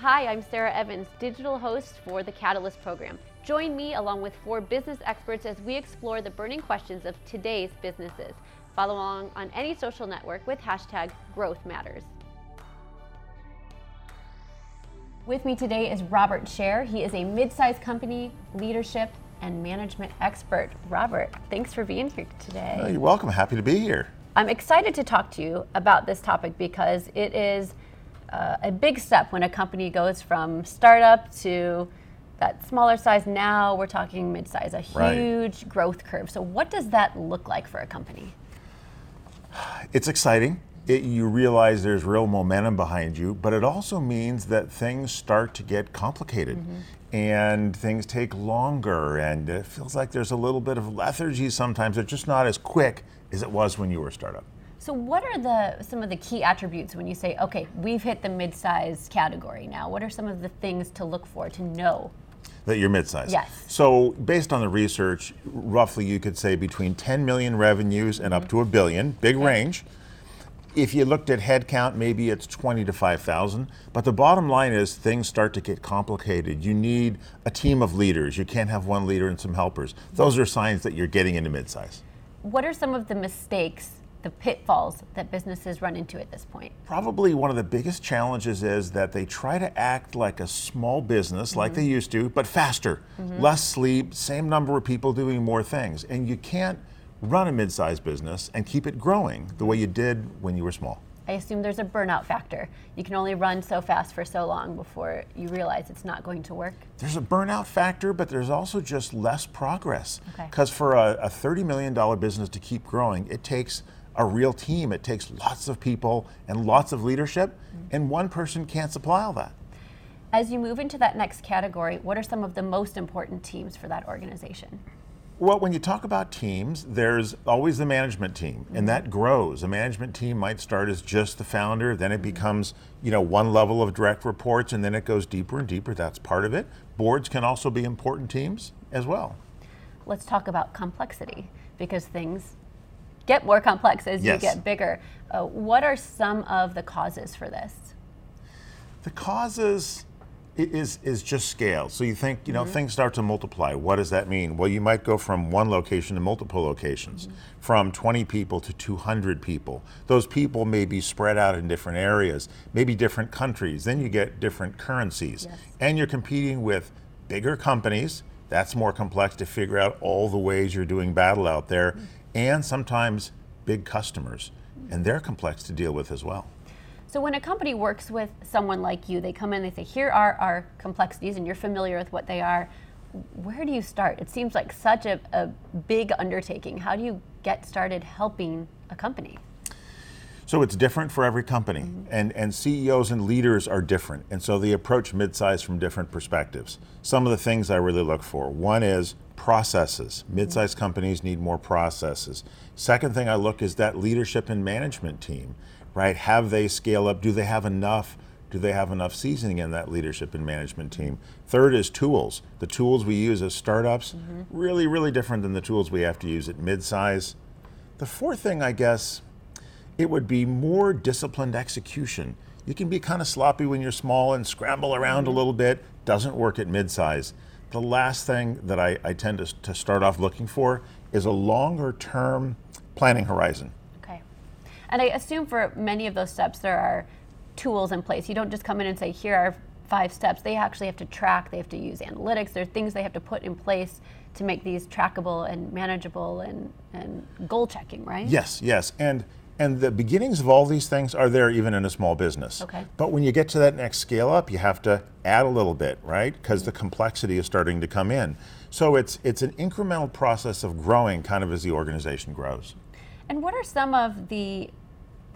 Hi, I'm Sarah Evans, digital host for the Catalyst program. Join me along with four business experts as we explore the burning questions of today's businesses. Follow along on any social network with hashtag growth matters. With me today is Robert Sher. He is a mid-sized company leadership and management expert. Robert, thanks for being here today. Oh, you're welcome. Happy to be here. I'm excited to talk to you about this topic because it is uh, a big step when a company goes from startup to that smaller size. Now we're talking mid-size, a huge right. growth curve. So, what does that look like for a company? It's exciting. It, you realize there's real momentum behind you, but it also means that things start to get complicated mm-hmm. and things take longer, and it feels like there's a little bit of lethargy sometimes. It's just not as quick as it was when you were a startup. So, what are the some of the key attributes when you say, okay, we've hit the mid-size category now? What are some of the things to look for to know that you're mid-size? Yes. So, based on the research, roughly you could say between 10 million revenues and mm-hmm. up to a billion, big okay. range. If you looked at headcount, maybe it's 20 to 5,000. But the bottom line is things start to get complicated. You need a team of leaders. You can't have one leader and some helpers. Those are signs that you're getting into mid-size. What are some of the mistakes the pitfalls that businesses run into at this point? Probably one of the biggest challenges is that they try to act like a small business, mm-hmm. like they used to, but faster, mm-hmm. less sleep, same number of people doing more things. And you can't run a mid sized business and keep it growing the way you did when you were small. I assume there's a burnout factor. You can only run so fast for so long before you realize it's not going to work. There's a burnout factor, but there's also just less progress. Because okay. for a, a $30 million business to keep growing, it takes a real team. It takes lots of people and lots of leadership, mm-hmm. and one person can't supply all that. As you move into that next category, what are some of the most important teams for that organization? Well, when you talk about teams, there's always the management team, and that mm-hmm. grows. A management team might start as just the founder, then it mm-hmm. becomes, you know, one level of direct reports, and then it goes deeper and deeper. That's part of it. Boards can also be important teams as well. Let's talk about complexity because things get more complex as yes. you get bigger. Uh, what are some of the causes for this? The causes is is just scale. So you think, you know, mm-hmm. things start to multiply. What does that mean? Well, you might go from one location to multiple locations, mm-hmm. from 20 people to 200 people. Those people may be spread out in different areas, maybe different countries. Then you get different currencies. Yes. And you're competing with bigger companies. That's more complex to figure out all the ways you're doing battle out there. Mm-hmm and sometimes big customers, and they're complex to deal with as well. So when a company works with someone like you, they come in, they say, here are our complexities, and you're familiar with what they are. Where do you start? It seems like such a, a big undertaking. How do you get started helping a company? So it's different for every company, mm-hmm. and, and CEOs and leaders are different. And so they approach midsize from different perspectives. Some of the things I really look for one is processes. Mid-sized companies need more processes. Second thing I look is that leadership and management team, right? Have they scale up? Do they have enough? Do they have enough seasoning in that leadership and management team? Third is tools. The tools we use as startups, mm-hmm. really, really different than the tools we have to use at mid-size. The fourth thing, I guess, it would be more disciplined execution. You can be kind of sloppy when you're small and scramble around mm-hmm. a little bit. Doesn't work at mid-size the last thing that I, I tend to, to start off looking for is a longer term planning horizon. Okay. And I assume for many of those steps, there are tools in place. You don't just come in and say, here are five steps. They actually have to track, they have to use analytics. There are things they have to put in place to make these trackable and manageable and, and goal checking, right? Yes, yes. And and the beginnings of all these things are there even in a small business. Okay. But when you get to that next scale up, you have to add a little bit, right? Because the complexity is starting to come in. So it's it's an incremental process of growing kind of as the organization grows. And what are some of the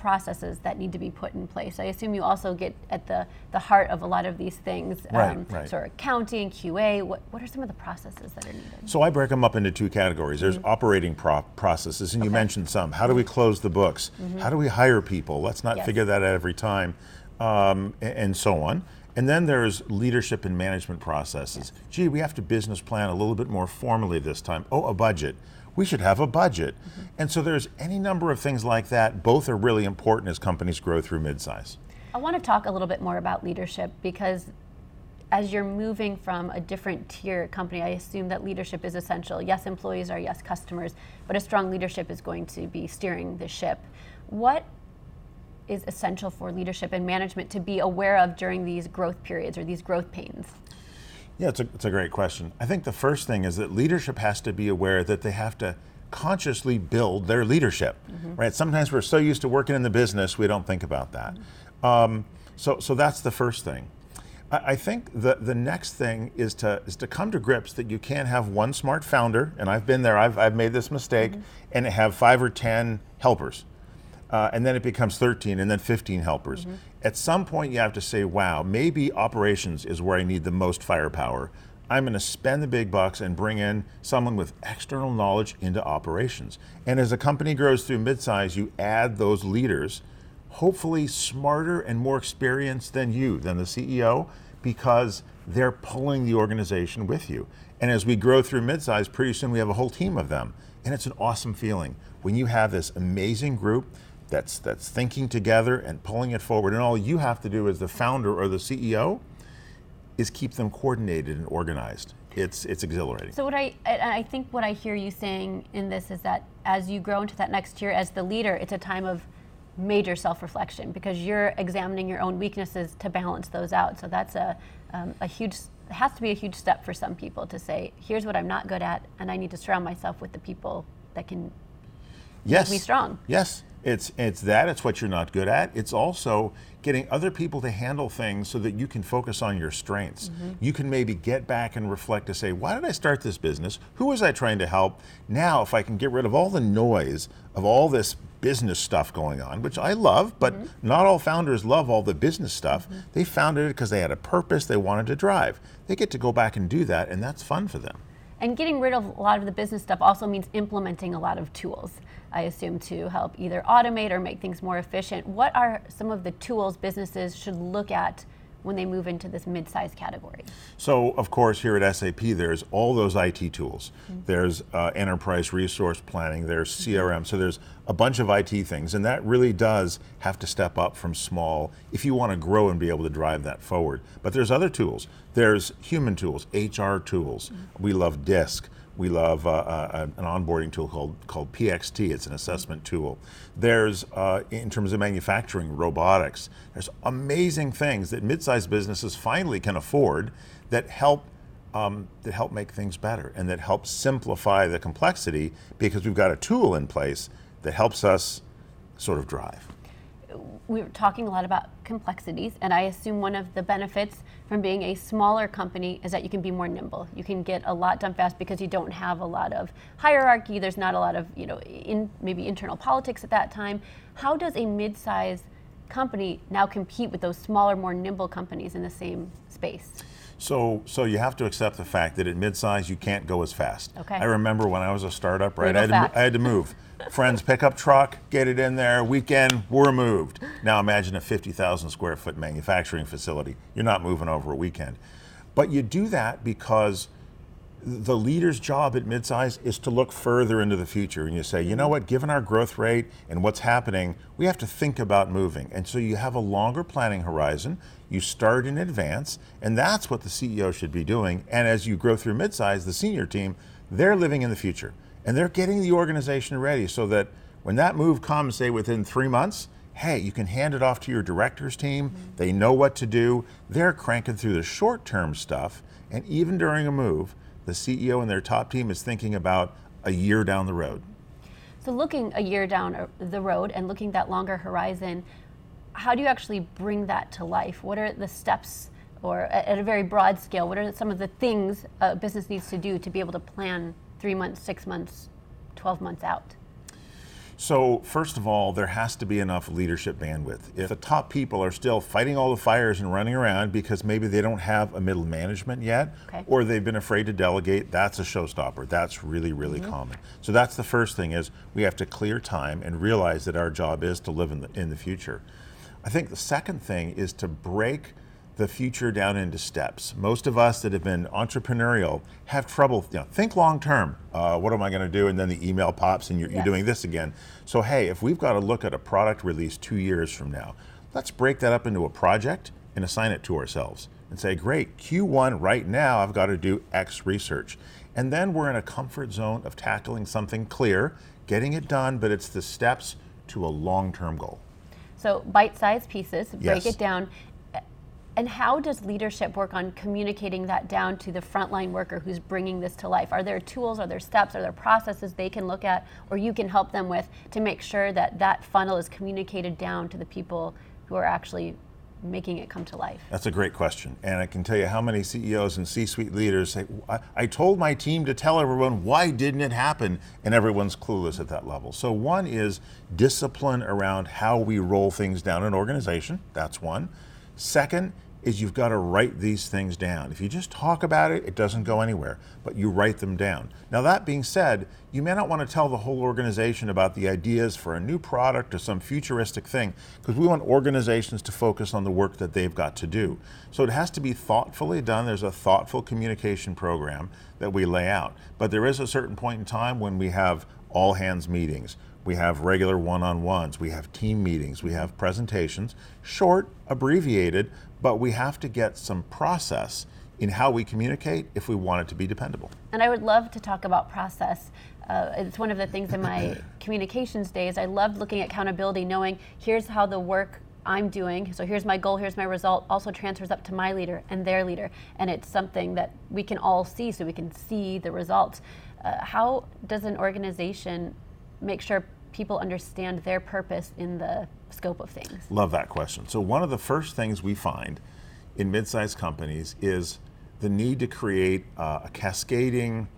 processes that need to be put in place? I assume you also get at the, the heart of a lot of these things, right, um, right. sort of accounting, QA. What, what are some of the processes that are needed? So I break them up into two categories. There's mm-hmm. operating pro- processes, and okay. you mentioned some. How do we close the books? Mm-hmm. How do we hire people? Let's not yes. figure that out every time, um, and, and so on. And then there's leadership and management processes. Yes. Gee, we have to business plan a little bit more formally this time. Oh, a budget we should have a budget. Mm-hmm. And so there's any number of things like that. Both are really important as companies grow through midsize. I want to talk a little bit more about leadership because as you're moving from a different tier company, I assume that leadership is essential. Yes, employees are yes customers, but a strong leadership is going to be steering the ship. What is essential for leadership and management to be aware of during these growth periods or these growth pains? Yeah, it's a, it's a great question. I think the first thing is that leadership has to be aware that they have to consciously build their leadership, mm-hmm. right? Sometimes we're so used to working in the business, we don't think about that. Mm-hmm. Um, so, so that's the first thing. I, I think the, the next thing is to, is to come to grips that you can't have one smart founder, and I've been there, I've, I've made this mistake, mm-hmm. and have five or 10 helpers. Uh, and then it becomes 13 and then 15 helpers. Mm-hmm. At some point, you have to say, wow, maybe operations is where I need the most firepower. I'm going to spend the big bucks and bring in someone with external knowledge into operations. And as a company grows through midsize, you add those leaders, hopefully smarter and more experienced than you, than the CEO, because they're pulling the organization with you. And as we grow through midsize, pretty soon we have a whole team of them. And it's an awesome feeling when you have this amazing group that's that's thinking together and pulling it forward. And all you have to do as the founder or the CEO is keep them coordinated and organized. It's it's exhilarating. So what I I think what I hear you saying in this is that as you grow into that next year as the leader, it's a time of major self-reflection because you're examining your own weaknesses to balance those out. So that's a um, a huge has to be a huge step for some people to say, here's what I'm not good at, and I need to surround myself with the people that can yes. make me strong. Yes, it's it's that. It's what you're not good at. It's also getting other people to handle things so that you can focus on your strengths. Mm-hmm. You can maybe get back and reflect to say, why did I start this business? Who was I trying to help? Now, if I can get rid of all the noise of all this business stuff going on, which I love, but mm-hmm. not all founders love all the business stuff. Mm-hmm. They founded it because they had a purpose they wanted to drive. They get to go back and do that, and that's fun for them. And getting rid of a lot of the business stuff also means implementing a lot of tools. I assume, to help either automate or make things more efficient. What are some of the tools businesses should look at when they move into this mid-size category? So, of course, here at SAP, there's all those IT tools. Mm-hmm. There's uh, enterprise resource planning. There's CRM. So there's a bunch of IT things, and that really does have to step up from small if you want to grow and be able to drive that forward. But there's other tools. There's human tools, HR tools. Mm-hmm. We love DISC. We love uh, uh, an onboarding tool called, called PXT. It's an assessment tool. There's, uh, in terms of manufacturing, robotics. There's amazing things that mid-sized businesses finally can afford that help um, that help make things better and that help simplify the complexity because we've got a tool in place that helps us sort of drive we were talking a lot about complexities, and I assume one of the benefits from being a smaller company is that you can be more nimble. You can get a lot done fast because you don't have a lot of hierarchy. There's not a lot of you know in maybe internal politics at that time. How does a mid-size company now compete with those smaller, more nimble companies in the same space? So, so you have to accept the fact that at mid-size you can't go as fast. Okay. I remember when I was a startup, right? I had, to, I had, to, move. Friends pickup truck, get it in there. Weekend, we're moved. Now imagine a 50,000 square foot manufacturing facility. You're not moving over a weekend, but you do that because the leader's job at midsize is to look further into the future and you say, you know what, given our growth rate and what's happening, we have to think about moving. And so you have a longer planning horizon, you start in advance, and that's what the CEO should be doing. And as you grow through midsize, the senior team, they're living in the future and they're getting the organization ready so that when that move comes, say within three months, hey, you can hand it off to your directors team. Mm-hmm. They know what to do. They're cranking through the short term stuff. And even during a move, the CEO and their top team is thinking about a year down the road. So, looking a year down uh, the road and looking that longer horizon, how do you actually bring that to life? What are the steps, or at a very broad scale, what are some of the things a business needs to do to be able to plan three months, six months, 12 months out? So, first of all, there has to be enough leadership bandwidth. If the top people are still fighting all the fires and running around because maybe they don't have a middle management yet, okay. or they've been afraid to delegate, that's a showstopper. That's really, really mm-hmm. common. So that's the first thing is we have to clear time and realize that our job is to live in the, in the future. I think the second thing is to break the future down into steps. Most of us that have been entrepreneurial have trouble, you know, think long term. Uh, what am I going to do? And then the email pops and you're, yes. you're doing this again. So, hey, if we've got to look at a product release two years from now, let's break that up into a project and assign it to ourselves and say, great, Q1 right now, I've got to do X research. And then we're in a comfort zone of tackling something clear, getting it done, but it's the steps to a long term goal. So, bite sized pieces, break Yes. it down. And how does leadership work on communicating that down to the frontline worker who's bringing this to life? Are there tools, are there steps, are there processes they can look at or you can help them with to make sure that that funnel is communicated down to the people who are actually making it come to life? That's a great question. And I can tell you how many CEOs and C suite leaders say, I, told my team to tell everyone, why didn't it happen? And everyone's clueless at that level. So, one is discipline around how we roll things down an organization. That's one. Second, is you've got to write these things down. If you just talk about it, it doesn't go anywhere, but you write them down. Now, that being said, you may not want to tell the whole organization about the ideas for a new product or some futuristic thing, because we want organizations to focus on the work that they've got to do. So it has to be thoughtfully done. There's a thoughtful communication program that we lay out. But there is a certain point in time when we have all hands meetings. We have regular one on ones, we have team meetings, we have presentations, short, abbreviated, but we have to get some process in how we communicate if we want it to be dependable. And I would love to talk about process. Uh, it's one of the things in my communications days. I loved looking at accountability, knowing here's how the work I'm doing, so here's my goal, here's my result, also transfers up to my leader and their leader. And it's something that we can all see so we can see the results. Uh, how does an organization make sure people understand their purpose in the scope of things? Love that question. So, one of the first things we find in mid sized companies is the need to create uh, a cascading,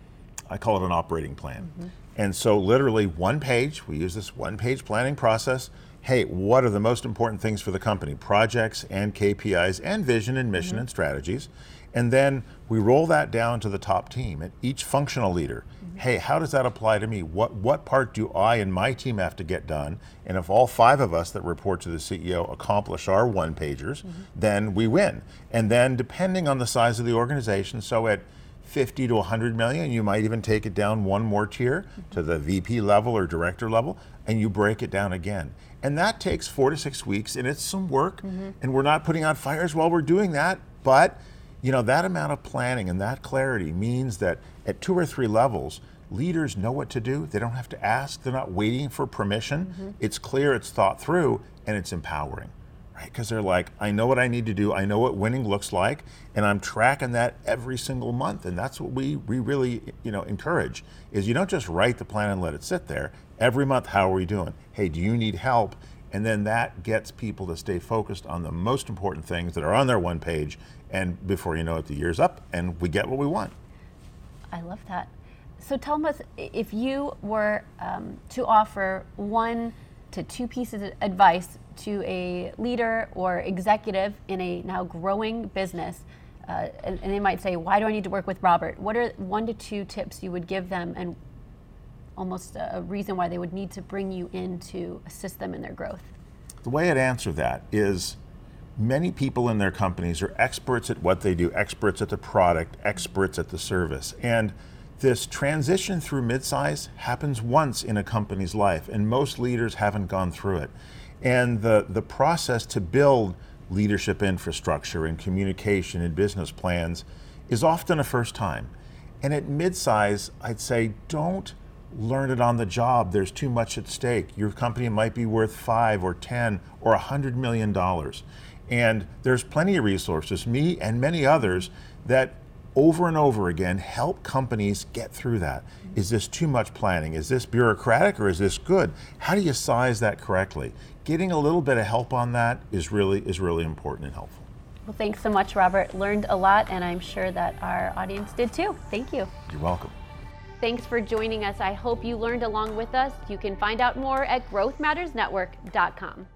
I call it an operating plan. And so, literally, one page, we use this one page planning process. Hey, what are the most important things for the company? Projects and KPIs and vision and mission and strategies. And then we roll that down to the top team and each functional leader. Mm-hmm. Hey, how does that apply to me? What what part do I and my team have to get done? And if all five of us that report to the CEO accomplish our one pagers, mm-hmm. then we win. And then depending on the size of the organization, so at 50 to 100 million, you might even take it down one more tier mm-hmm. to the VP level or director level, and you break it down again. And that takes four to six weeks, and it's some work, and we're not putting out fires while we're doing that, but you know, that amount of planning and that clarity means that at two or three levels, leaders know what to do. They don't have to ask, they're not waiting for permission. Mm-hmm. It's clear, it's thought through, and it's empowering, right? Because they're like, I know what I need to do, I know what winning looks like, and I'm tracking that every single month. And that's what we, we really, you know, encourage is you don't just write the plan and let it sit there. Every month, how are we doing? Hey, do you need help? And then that gets people to stay focused on the most important things that are on their one page. And before you know it, the year's up and we get what we want. I love that. So tell us if you were um, to offer one to two pieces of advice to a leader or executive in a now growing business, uh, and, and they might say, Why do I need to work with Robert? What are one to two tips you would give them and almost a, reason why they would need to bring you in to assist them in their growth? The way I'd answer that is many people in their companies are experts at what they do, experts at the product, experts at the service. And this transition through midsize happens once in a company's life, and most leaders haven't gone through it. And the, the process to build leadership infrastructure and communication and business plans is often a first time. And at midsize, I'd say don't learn it on the job. There's too much at stake. Your company might be worth five or 10 or a hundred million dollars. And there's plenty of resources, me and many others, that over and over again help companies get through that. Is this too much planning? Is this bureaucratic or is this good? How do you size that correctly? Getting a little bit of help on that is really is really important and helpful. Well, thanks so much, Robert. Learned a lot, and I'm sure that our audience did too. Thank you. You're welcome. Thanks for joining us. I hope you learned along with us. You can find out more at growthmattersnetwork.com.